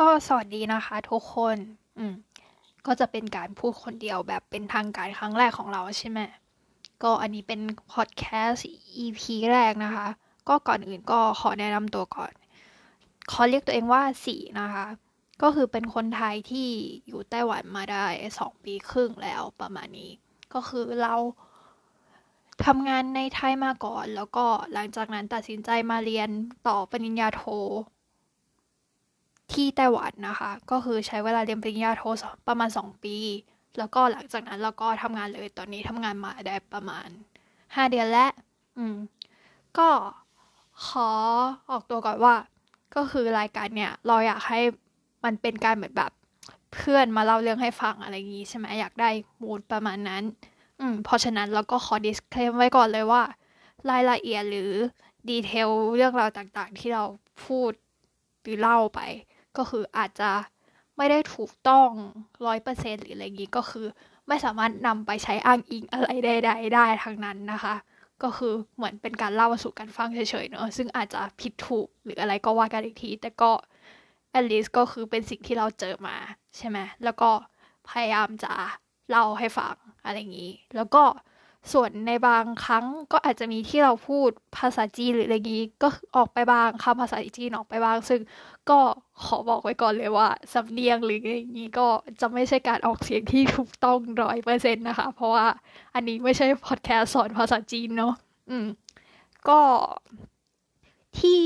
ก็สวัสดีนะคะทุกคน อืม ก็จะเป็นการพูดคนเดียวแบบเป็นทางการครั้งแรกของเราใช่ไหม ก็อันนี้เป็นพอดแคสต์ EP แรกนะคะ ก็ก่อนอื่นก็ขอแนะนำตัวก่อน ขอเรียกตัวเองว่าสีนะคะ ก็คือเป็นคนไทยที่อยู่ไต้หวันมาได้สองปีครึ่งแล้วประมาณนี้ ก็คือเราทำงานในไทยมาก่อน แล้วก็หลังจากนั้นตัดสินใจมาเรียนต่อปริญญาโท ที่ไต้หวันนะคะ ก็คือใช้เวลาเรียนปริญญาโทประมาณ 2 ปี แล้วก็หลังจากนั้นเราก็ทำงานเลยตอนนี้ทำงานมาได้ประมาณ 5 เดือนแล้วอืมก็ขอออกตัวก่อนว่า ก็คือรายการเนี่ยเราอยากให้มันเป็นการเหมือนแบบเพื่อนมาเล่าเรื่องให้ฟังอะไรอย่างงี้ใช่ไหมอยากได้มูดประมาณนั้น อืมเพราะฉะนั้นเราก็ขอ disclaim ไว้ก่อนเลยว่า รายละเอียดหรือดีเทลเรื่องราวต่างๆ ที่เราพูดหรือเล่าไป ก็คืออาจจะไม่ได้ถูกต้องร้อยเปอร์เซ็นหรืออะไรอย่างนี้ก็คือ ไม่สามารถนำไปใช้อ้างอิงอะไรใดๆได้ทั้งนั้นนะคะ ก็คือเหมือนเป็นการเล่าสู่กันฟังเฉยๆเนอะซึ่งอาจจะผิดถูกหรืออะไรก็ว่ากันอีกที แต่ก็ at least ก็คือเป็นสิ่งที่เราเจอมาใช่ไหมแล้วก็พยายามจะเล่าให้ฟังอะไรอย่างนี้ แล้วก็ ส่วนในบางครั้งก็อาจจะมีที่เราพูดภาษาจีนหรืออะไรอย่างนี้ก็ออกไปบ้างคำภาษาจีนออกไปบ้าง ซึ่งก็ขอบอกไว้ก่อนเลยว่าสำเนียงหรืออย่างนี้ก็จะไม่ใช่การออกเสียงที่ถูกต้องร้อยเปอร์เซ็นต์นะคะ เพราะว่าอันนี้ไม่ใช่พอดแคสต์สอนภาษาจีนเนาะอืม ก็ที่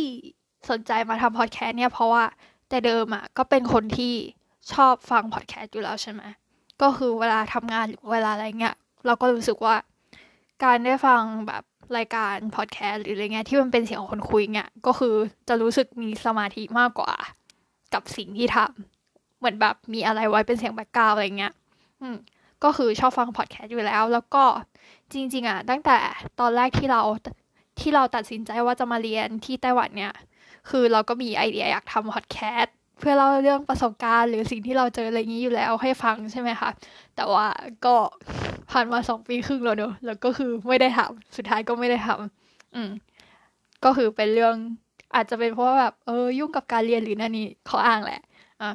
สนใจมาทำพอดแคสต์เนี่ยเพราะว่าแต่เดิมอ่ะก็เป็นคนที่ชอบฟังพอดแคสต์อยู่แล้วใช่ไหมก็คือเวลาทำงานหรือเวลาอะไรเงี้ยเราก็รู้สึกว่า การได้ฟังแบบรายการพอดแคสต์หรืออะไรเงี้ยที่มันเป็นเสียงของคนคุยเงี้ยก็คือจะรู้สึกมีสมาธิมากกว่า กับสิ่งที่ทำเหมือนแบบมีอะไรไว้เป็นเสียง background อะไรเงี้ย อืมก็คือชอบฟังพอดแคสต์อยู่แล้ว แล้วก็จริง ๆ อะ ตั้งแต่ตอนแรกที่เราที่เราตัดสินใจว่าจะมาเรียนที่ไต้หวันเนี่ย คือเราก็มีไอเดียอยากทำพอดแคสต์เพื่อเล่าเรื่องประสบการณ์ หรือสิ่งที่เราเจออะไรอย่างนี้อยู่แล้วให้ฟังใช่ไหมคะแต่ว่าก็ ผ่านมาสองปีครึ่งแล้วเนอะแล้วก็คือไม่ได้ทำสุดท้ายก็ไม่ได้ทำอืม ก็คือเป็นเรื่องอาจจะเป็นเพราะว่าแบบเออยุ่งกับการเรียนหรือนั่นนี่เขาอ้างแหละอะ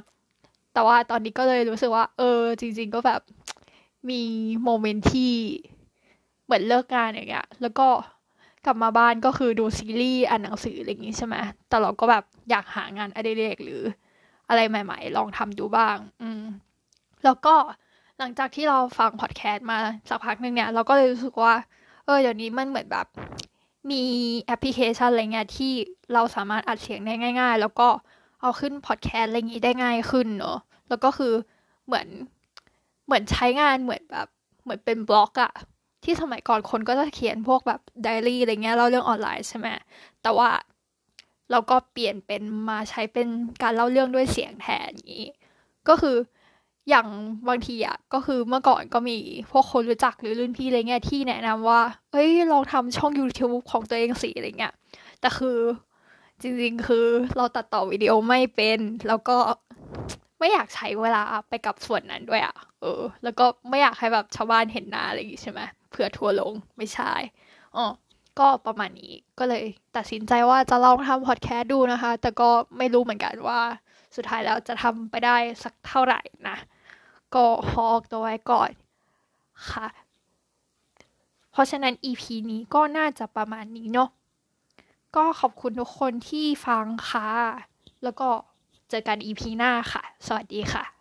แต่ว่าตอนนี้ก็เลยรู้สึกว่า เออ จริง ๆ ก็แบบมี moment ที่เหมือนเลิกงานอย่างเงี้ย แล้วก็กลับมาบ้านก็คือดูซีรีส์อ่านหนังสืออะไรอย่างงี้ใช่ไหมแต่เราก็แบบอยากหางานอดิเรกหรือ อะไรใหม่ ๆ ลองทำดูบ้าง อืม แล้วก็ หลังจากที่เราฟังพอดแคสต์มาสักพักหนึ่งเนี่ย เราก็เลยรู้สึกว่า เออเดี๋ยวนี้มันเหมือนแบบ มีแอปพลิเคชันอะไรเงี้ยที่เราสามารถอัดเสียงได้ง่าย ๆ แล้วก็เอาขึ้นพอดแคสต์อะไรอย่างงี้ได้ง่ายขึ้นเนอะแล้วก็คือเหมือนเหมือนใช้งานเหมือนแบบเหมือนเป็นบล็อกอะที่สมัยก่อนคนก็จะเขียนพวกแบบไดอารี่อะไรเงี้ยเล่าเรื่องออนไลน์ใช่ไหมแต่ว่าเราก็เปลี่ยนเป็นมาใช้เป็นการเล่าเรื่องด้วยเสียงแทนอย่างนี้ ก็คือ อย่างบางทีอะก็คือเมื่อก่อนก็มีพวกคนรู้จักหรือรุ่นพี่อะไรเงี้ยที่แนะนำว่าเฮ้ยลองทำช่อง YouTube ของตัวเองสิอะไรเงี้ยแต่คือจริงๆ คือเราตัดต่อวิดีโอไม่เป็น แล้วก็ไม่อยากใช้เวลาไปกับส่วนนั้นด้วยอะ เออ แล้วก็ไม่อยากให้แบบชาวบ้านเห็นหน้าอะไรอย่างงี้ใช่ไหมเผื่อทัวลงไม่ใช่อ๋อก็ประมาณนี้ก็เลยตัดสินใจว่าจะลองทำพอดแคสต์ดูนะคะ แต่ก็ไม่รู้เหมือนกันว่า สุดท้ายแล้วจะทำไปได้สักเท่าไหร่นะ ก็ฮอกตัวไว้ก่อนค่ะ เพราะฉะนั้น EP นี้ก็น่าจะประมาณนี้เนาะก็ขอบคุณทุกคนที่ฟังค่ะ แล้วก็เจอกัน EP หน้าค่ะ สวัสดีค่ะ